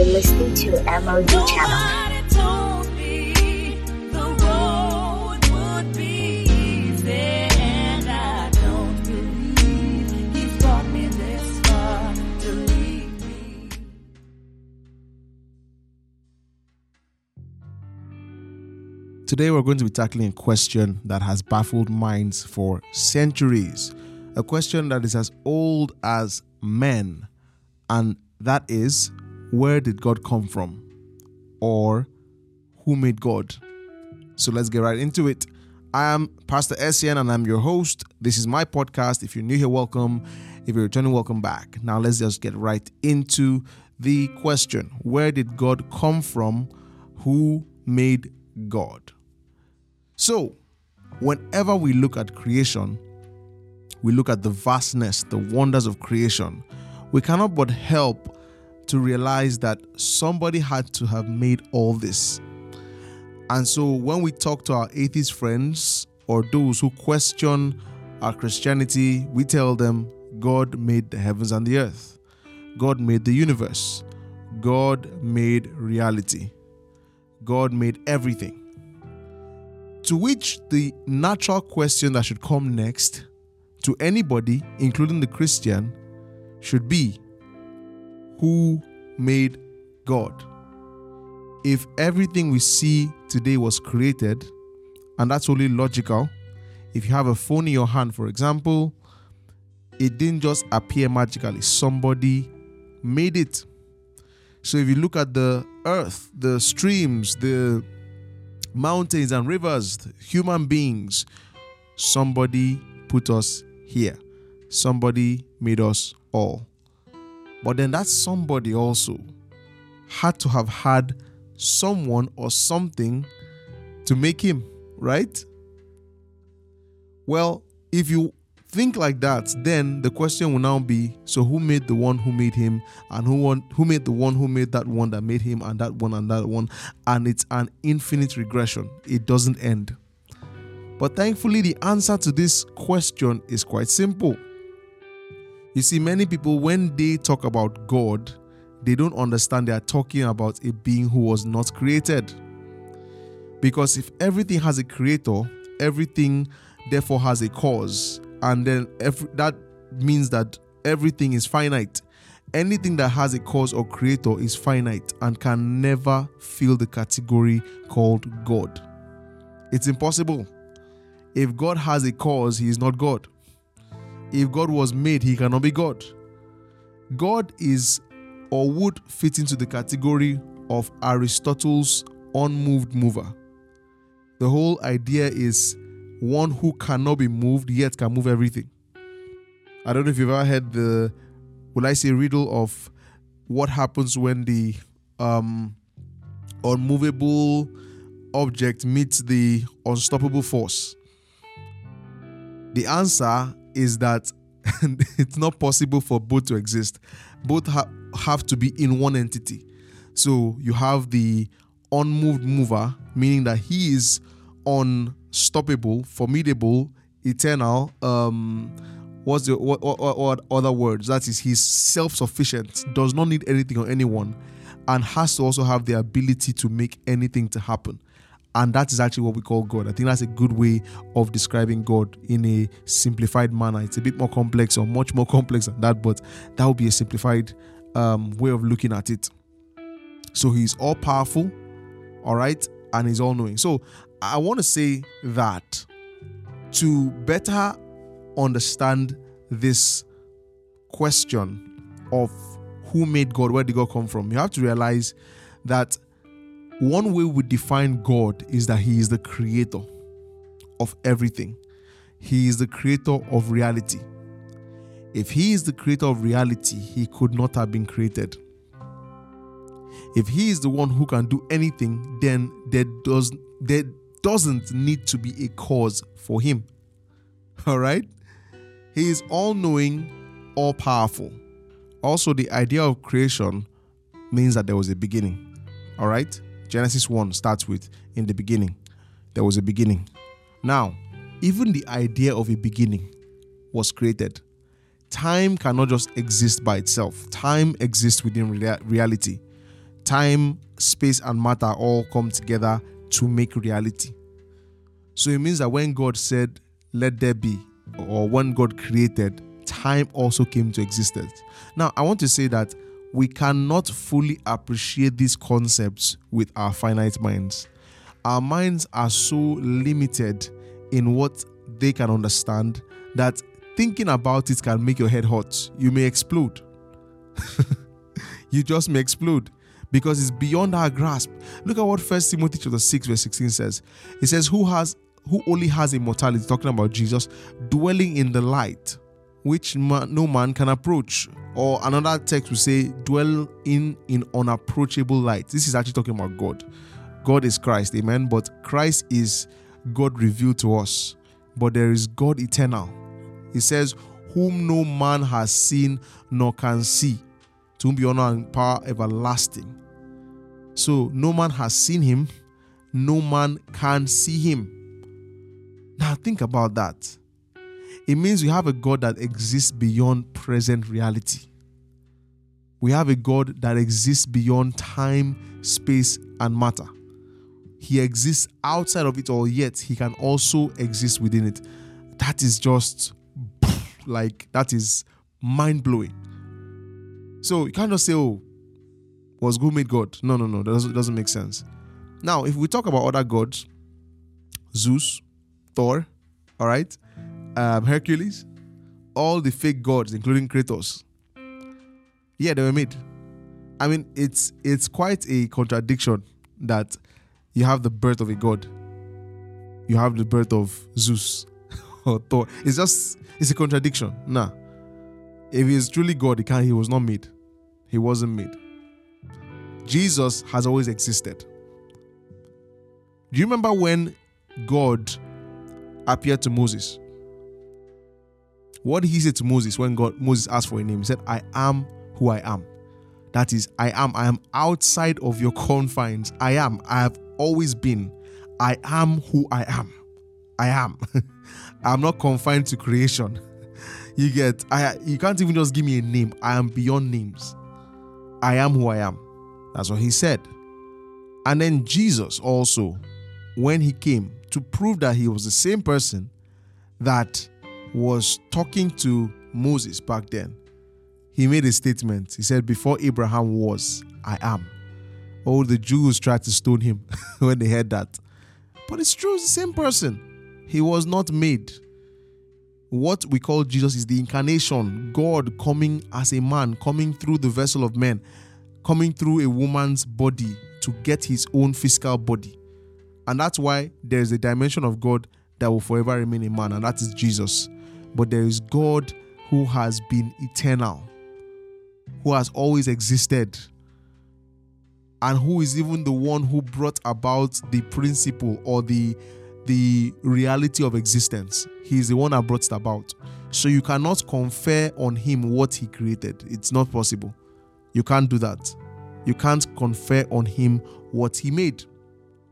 You're listening to MOD Channel. Today, we're going to be tackling a question that has baffled minds for centuries. A question that is as old as men, and that is where did God come from? Or who made God? So let's get right into it. I am Pastor Essien and I'm your host. This is my podcast. If you're new here, welcome. If you're returning, welcome back. Now let's just get right into the question Where did God come from? Who made God? So, whenever we look at creation, we look at the vastness, the wonders of creation, we cannot but help to realize that somebody had to have made all this. And so, when we talk to our atheist friends or those who question our Christianity, we tell them God made the heavens and the earth, God made the universe, God made reality, God made everything. To which the natural question that should come next to anybody, including the Christian, should be Who made God? If everything we see today was created, and that's only logical, if you have a phone in your hand, for example, it didn't just appear magically, somebody made it. So if you look at the earth, the streams, the mountains and rivers, human beings. Somebody put us here. Somebody made us all. But then that somebody also had to have had someone or something to make him, right? Well, if you think like that, then the question will now be so who made the one who made him and who one, who made the one who made that one that made him and that one and that one and it's an infinite regression. It doesn't end. But thankfully the answer to this question is quite simple. You see many people when they talk about God, they don't understand they are talking about a being who was not created. Because if everything has a creator, everything therefore has a cause and then every, that means that everything is finite. Anything that has a cause or creator is finite and can never fill the category called God. It's impossible. If God has a cause, he is not God. If God was made, he cannot be God. God is or would fit into the category of Aristotle's unmoved mover. The whole idea is one who cannot be moved yet can move everything. I don't know if you've ever heard the, will I say, riddle of what happens when the um, unmovable object meets the unstoppable force. The answer is that it's not possible for both to exist. Both ha- have to be in one entity. So you have the unmoved mover, meaning that he is unstoppable, formidable, eternal. Um, what's the what, what, what other words? That is, he's self-sufficient, does not need anything or anyone, and has to also have the ability to make anything to happen. And that is actually what we call God. I think that's a good way of describing God in a simplified manner. It's a bit more complex or much more complex than that, but that would be a simplified um, way of looking at it. So he's all powerful, all right, and he's all knowing. So I want to say that to better understand this question of who made God, where did God come from, you have to realize that one way we define God is that He is the creator of everything, He is the creator of reality. If He is the creator of reality, He could not have been created. If He is the one who can do anything, then there does there doesn't need to be a cause for him. All right? He is all knowing, all powerful. Also, the idea of creation means that there was a beginning. All right? Genesis 1 starts with in the beginning. There was a beginning. Now, even the idea of a beginning was created. Time cannot just exist by itself, time exists within rea- reality. time, space, and matter all come together to make reality. So it means that when God said, Let there be, or when God created, time also came to existence. Now, I want to say that we cannot fully appreciate these concepts with our finite minds. Our minds are so limited in what they can understand that thinking about it can make your head hot. You may explode. you just may explode because it's beyond our grasp. Look at what First Timothy chapter 6, verse 16 says. It says, Who has who only has immortality, talking about Jesus, dwelling in the light, which man, no man can approach. Or another text will say, dwell in in unapproachable light. This is actually talking about God. God is Christ, amen. But Christ is God revealed to us. But there is God eternal. He says, Whom no man has seen nor can see, to whom be honor and power everlasting. So no man has seen him, no man can see him. Now think about that. It means we have a God that exists beyond present reality. We have a God that exists beyond time, space, and matter. He exists outside of it all, yet he can also exist within it. That is just like that is mind blowing. So you can't just say, "Oh, was who made God?" No, no, no. That doesn't, doesn't make sense. Now, if we talk about other gods, Zeus, Thor, all right, um, Hercules, all the fake gods, including Kratos. Yeah, they were made. I mean, it's it's quite a contradiction that you have the birth of a god, you have the birth of Zeus or Thor. It's just it's a contradiction. Nah. If he is truly God, he can he was not made. He wasn't made. Jesus has always existed. Do you remember when God appeared to Moses? What did he say to Moses when God Moses asked for a name? He said, I am who I am. That is, I am. I am outside of your confines. I am. I have always been. I am who I am. I am. I'm not confined to creation. You get I you can't even just give me a name. I am beyond names. I am who I am. That's what he said. And then Jesus also, when he came to prove that he was the same person that was talking to Moses back then, he made a statement. He said, Before Abraham was, I am. Oh, the Jews tried to stone him when they heard that. But it's true, it's the same person. He was not made. What we call Jesus is the incarnation, God coming as a man, coming through the vessel of men, coming through a woman's body to get his own physical body. And that's why there's a dimension of God that will forever remain a man, and that is Jesus. But there is God who has been eternal, who has always existed, and who is even the one who brought about the principle or the the reality of existence. He is the one that brought it about. So you cannot confer on him what he created. It's not possible. You can't do that. You can't confer on him what he made.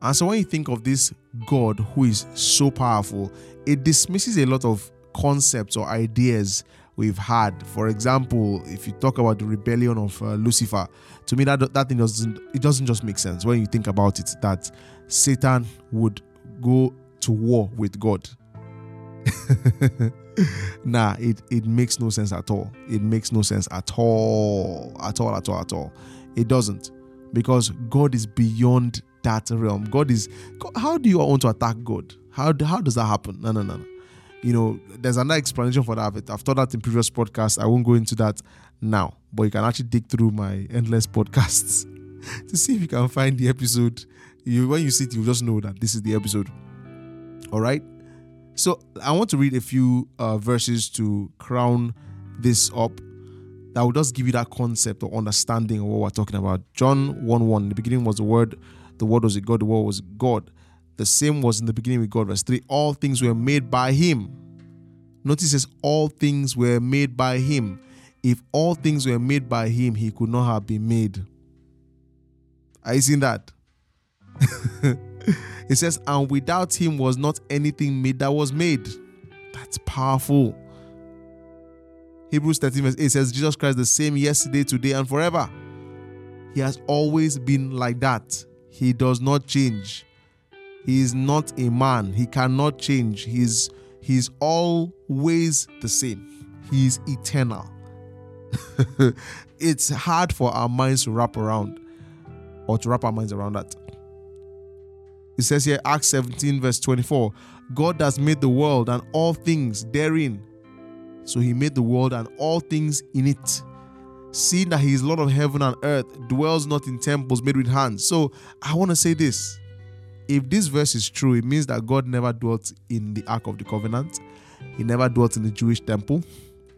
And so when you think of this God who is so powerful, it dismisses a lot of concepts or ideas we've had. For example, if you talk about the rebellion of uh, Lucifer, to me that that thing doesn't it doesn't just make sense when you think about it that Satan would go to war with God. nah, it, it makes no sense at all. It makes no sense at all. At all, at all, at all. It doesn't. Because God is beyond that realm. God is how do you want to attack God? How, how does that happen? No, no, no, no. You know, there's another explanation for that. I've thought that in previous podcasts. I won't go into that now, but you can actually dig through my endless podcasts to see if you can find the episode. You when you see it, you just know that this is the episode. All right. So I want to read a few uh, verses to crown this up. That will just give you that concept or understanding of what we're talking about. John 1 1. In the beginning was the Word, the Word was a God, the Word was God. The same was in the beginning with God. Verse 3 All things were made by Him. Notice says, All things were made by Him. If all things were made by Him, He could not have been made. Are you seeing that? it says, and without him was not anything made that was made. That's powerful. Hebrews 13, verse 8 says, Jesus Christ the same yesterday, today, and forever. He has always been like that. He does not change. He is not a man. He cannot change. He's he's always the same. He is eternal. it's hard for our minds to wrap around or to wrap our minds around that. It says here, Acts 17, verse 24 God has made the world and all things therein. So he made the world and all things in it. Seeing that he is Lord of heaven and earth, dwells not in temples made with hands. So I want to say this. If this verse is true, it means that God never dwelt in the Ark of the Covenant. He never dwelt in the Jewish temple.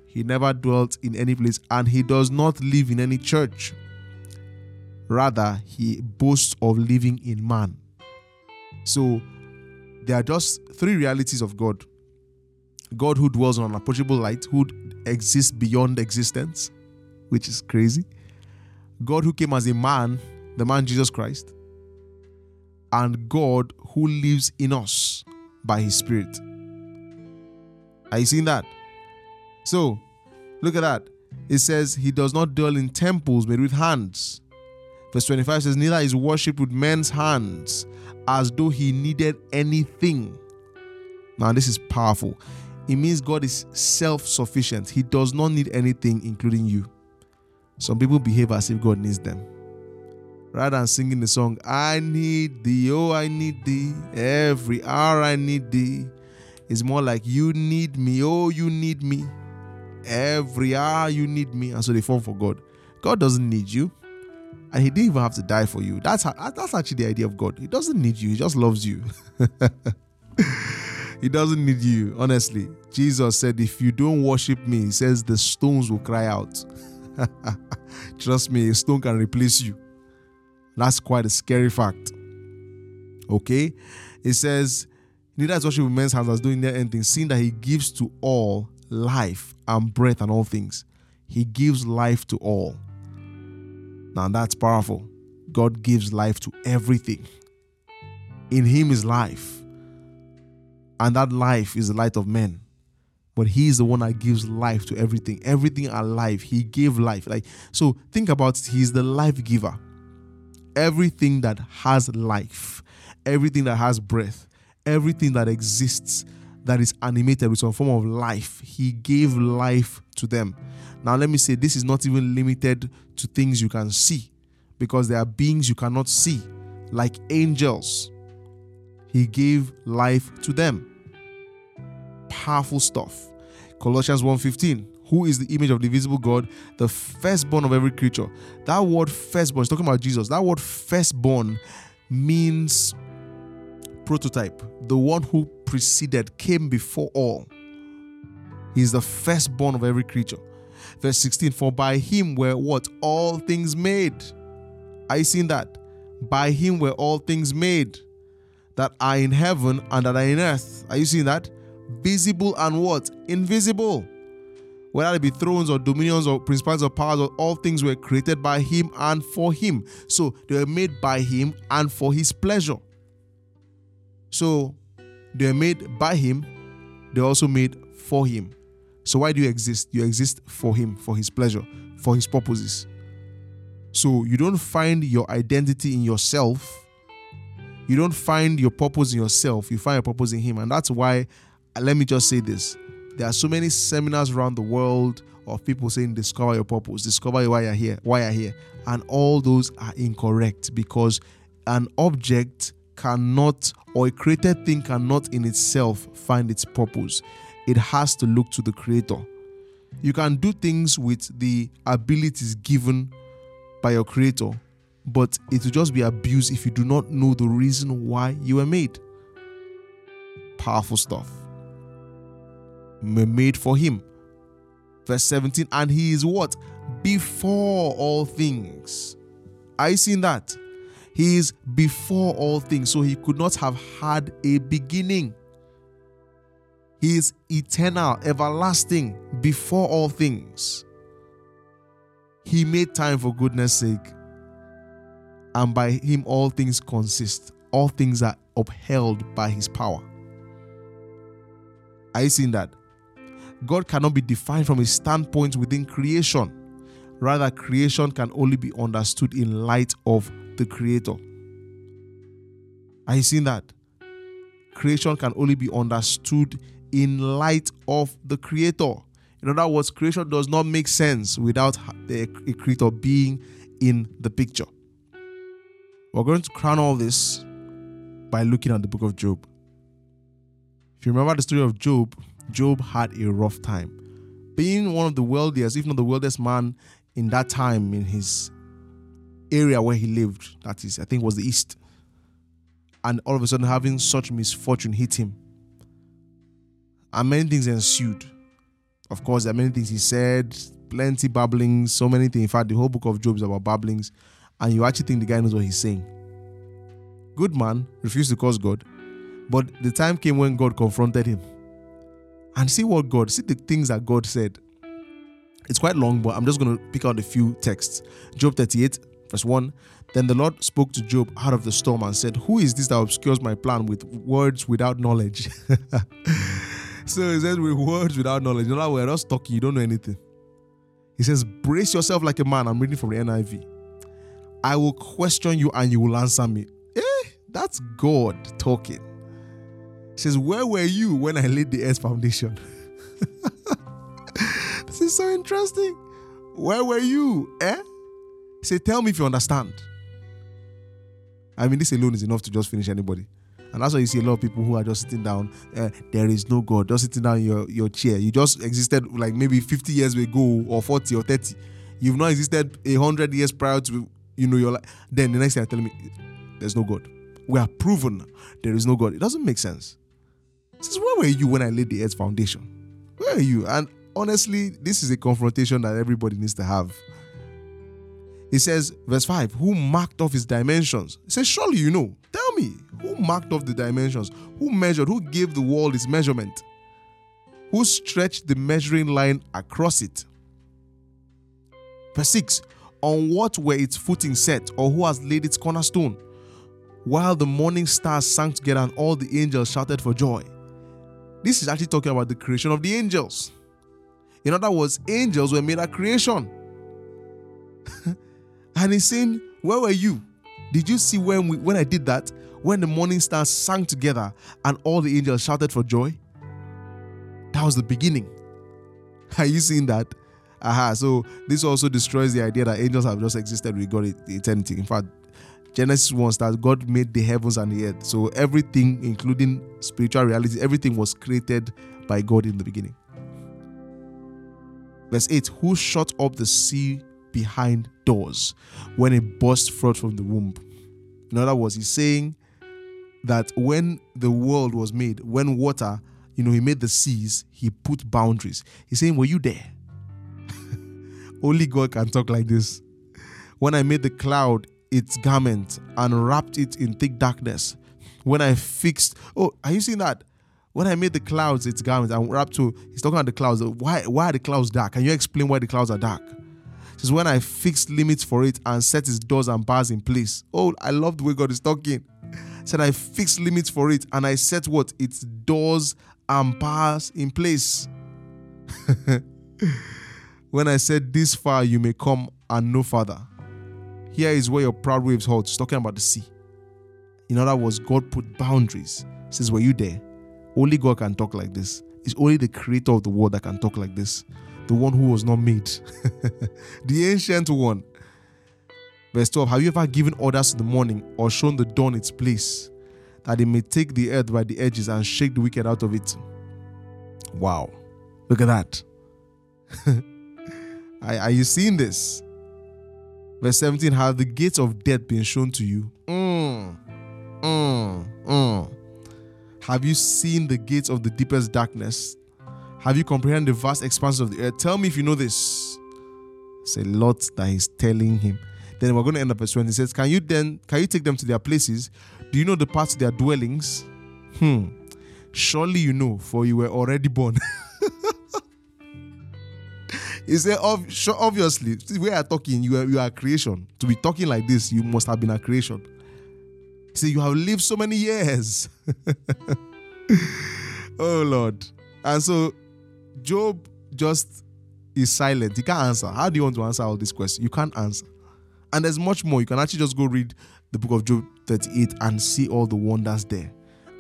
He never dwelt in any place, and he does not live in any church. Rather, he boasts of living in man. So, there are just three realities of God God who dwells on unapproachable light, who exists beyond existence, which is crazy. God who came as a man, the man Jesus Christ, and God who lives in us by his Spirit. Are you seeing that? So, look at that. It says, He does not dwell in temples made with hands. Verse 25 says, Neither is worshipped with men's hands, as though he needed anything. Now, this is powerful. It means God is self sufficient, He does not need anything, including you. Some people behave as if God needs them. Rather than singing the song, I need thee, oh, I need thee, every hour I need thee, it's more like, You need me, oh, you need me, every hour you need me. And so they fall for God. God doesn't need you and he didn't even have to die for you. That's how, that's actually the idea of God. He doesn't need you. He just loves you. he doesn't need you. Honestly, Jesus said, "If you don't worship me, he says the stones will cry out." Trust me, a stone can replace you. That's quite a scary fact. Okay, it says, "Neither is worship with men's hands as doing their anything, seeing that he gives to all life and breath and all things. He gives life to all." Now that's powerful. God gives life to everything. In Him is life. And that life is the light of men. But He is the one that gives life to everything. Everything alive, He gave life. Like so, think about it. He's the life giver. Everything that has life, everything that has breath, everything that exists, that is animated with some form of life, He gave life to them. Now, let me say this is not even limited to things you can see because there are beings you cannot see, like angels. He gave life to them. Powerful stuff. Colossians 1:15 who is the image of the visible God, the firstborn of every creature. That word firstborn is talking about Jesus. That word firstborn means prototype, the one who preceded, came before all. He's the firstborn of every creature. Verse 16, for by him were what? All things made. Are you seeing that? By him were all things made that are in heaven and that are in earth. Are you seeing that? Visible and what? Invisible. Whether it be thrones or dominions or principalities or powers, or all things were created by him and for him. So they were made by him and for his pleasure. So they were made by him, they also made for him. So why do you exist? You exist for him, for his pleasure, for his purposes. So you don't find your identity in yourself. You don't find your purpose in yourself. You find your purpose in him. And that's why, let me just say this. There are so many seminars around the world of people saying discover your purpose, discover why you're here, why you're here. And all those are incorrect because an object cannot or a created thing cannot in itself find its purpose it has to look to the creator. You can do things with the abilities given by your creator, but it will just be abused if you do not know the reason why you were made. Powerful stuff. Made for him. Verse 17, and he is what? Before all things. Are you seeing that? He is before all things, so he could not have had a beginning. He is eternal, everlasting, before all things. He made time for goodness sake, and by him all things consist. All things are upheld by his power. Are you seeing that? God cannot be defined from a standpoint within creation. Rather, creation can only be understood in light of the Creator. Are you seeing that? Creation can only be understood in light of the Creator. In other words, creation does not make sense without the Creator being in the picture. We're going to crown all this by looking at the book of Job. If you remember the story of Job, Job had a rough time. Being one of the wealthiest, if not the wealthiest man in that time in his area where he lived, that is, I think was the East. And all of a sudden having such misfortune hit him. And many things ensued. Of course, there are many things he said, plenty babblings, so many things. In fact, the whole book of Job is about babblings. And you actually think the guy knows what he's saying. Good man, refused to curse God. But the time came when God confronted him. And see what God, see the things that God said. It's quite long, but I'm just going to pick out a few texts. Job 38, verse 1. Then the Lord spoke to Job out of the storm and said, Who is this that obscures my plan with words without knowledge? so he says, With words without knowledge. You know, we're just talking, you don't know anything. He says, Brace yourself like a man. I'm reading from the NIV. I will question you and you will answer me. Eh, that's God talking. He says, Where were you when I laid the earth foundation? this is so interesting. Where were you? Eh? Said, Tell me if you understand. I mean, this alone is enough to just finish anybody. And that's why you see a lot of people who are just sitting down. Uh, there is no God. Just sitting down in your, your chair. You just existed like maybe 50 years ago, or 40 or 30. You've not existed a hundred years prior to you know your life. Then the next thing you're telling me, there's no God. We are proven there is no God. It doesn't make sense. Says, where were you when I laid the earth's foundation? Where are you? And honestly, this is a confrontation that everybody needs to have. He says, verse 5, who marked off his dimensions? He says, surely you know. Tell me, who marked off the dimensions? Who measured? Who gave the world its measurement? Who stretched the measuring line across it? Verse 6, on what were its footing set, or who has laid its cornerstone? While the morning stars sang together and all the angels shouted for joy. This is actually talking about the creation of the angels. In other words, angels were made at creation. and he's saying, Where were you? Did you see when we when I did that? When the morning stars sang together and all the angels shouted for joy? That was the beginning. Are you seeing that? Aha. So this also destroys the idea that angels have just existed God eternity. In fact, Genesis 1 starts God made the heavens and the earth. So everything, including spiritual reality, everything was created by God in the beginning. Verse 8 Who shut up the sea behind doors when it burst forth from the womb? In other words, he's saying that when the world was made, when water, you know, he made the seas, he put boundaries. He's saying, Were you there? Only God can talk like this. When I made the cloud its garment and wrapped it in thick darkness. When I fixed, oh, are you seeing that? When I made the clouds its garment and wrapped to, he's talking about the clouds. Why, why are the clouds dark? Can you explain why the clouds are dark? Says when I fixed limits for it and set its doors and bars in place. Oh, I love the way God is talking. Said I fixed limits for it and I set what its doors and bars in place. when I said this far you may come and no farther. Here is where your proud waves halt. He's talking about the sea. In other words, God put boundaries. He says, Were you there? Only God can talk like this. It's only the creator of the world that can talk like this. The one who was not made. the ancient one. Verse 12 Have you ever given orders to the morning or shown the dawn its place, that it may take the earth by the edges and shake the wicked out of it? Wow. Look at that. are, are you seeing this? Verse 17 Have the gates of death been shown to you? Mm, mm, mm. Have you seen the gates of the deepest darkness? Have you comprehended the vast expanse of the earth? Tell me if you know this. It's a lot that he's telling him. Then we're going to end up verse 20. He says, Can you then can you take them to their places? Do you know the paths of their dwellings? Hmm. Surely you know, for you were already born. He said, obviously, we are talking, you are, you are creation. To be talking like this, you must have been a creation. He said, You have lived so many years. oh, Lord. And so Job just is silent. He can't answer. How do you want to answer all these questions? You can't answer. And there's much more. You can actually just go read the book of Job 38 and see all the wonders there.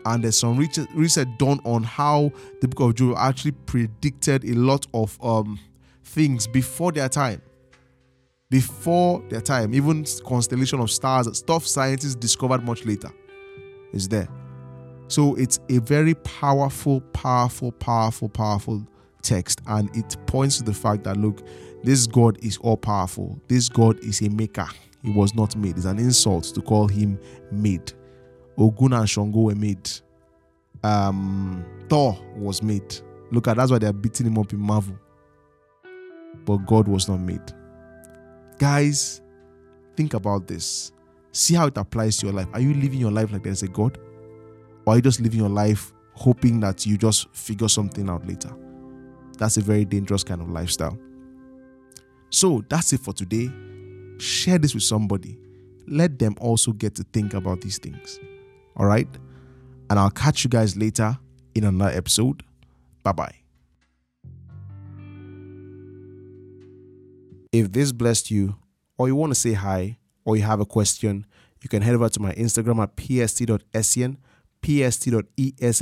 And there's some research done on how the book of Job actually predicted a lot of um, things before their time. Before their time, even constellation of stars, stuff scientists discovered much later is there. So it's a very powerful, powerful, powerful, powerful text, and it points to the fact that look, this God is all powerful. This God is a maker. He was not made. It's an insult to call him made. Ogun and Shango were made. Um, Thor was made. Look at that's why they're beating him up in Marvel. But God was not made. Guys, think about this. See how it applies to your life. Are you living your life like there's a God? Or are you just living your life hoping that you just figure something out later? That's a very dangerous kind of lifestyle. So that's it for today. Share this with somebody. Let them also get to think about these things. All right? And I'll catch you guys later in another episode. Bye bye. If this blessed you, or you want to say hi, or you have a question, you can head over to my Instagram at pst.essien, pst.essien.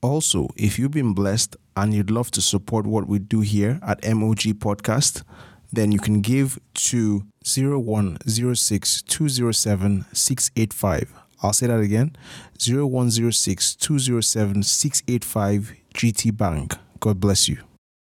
Also, if you've been blessed and you'd love to support what we do here at MOG Podcast, then you can give to 0106 207 685. I'll say that again 0106 207 685 GT Bank. God bless you.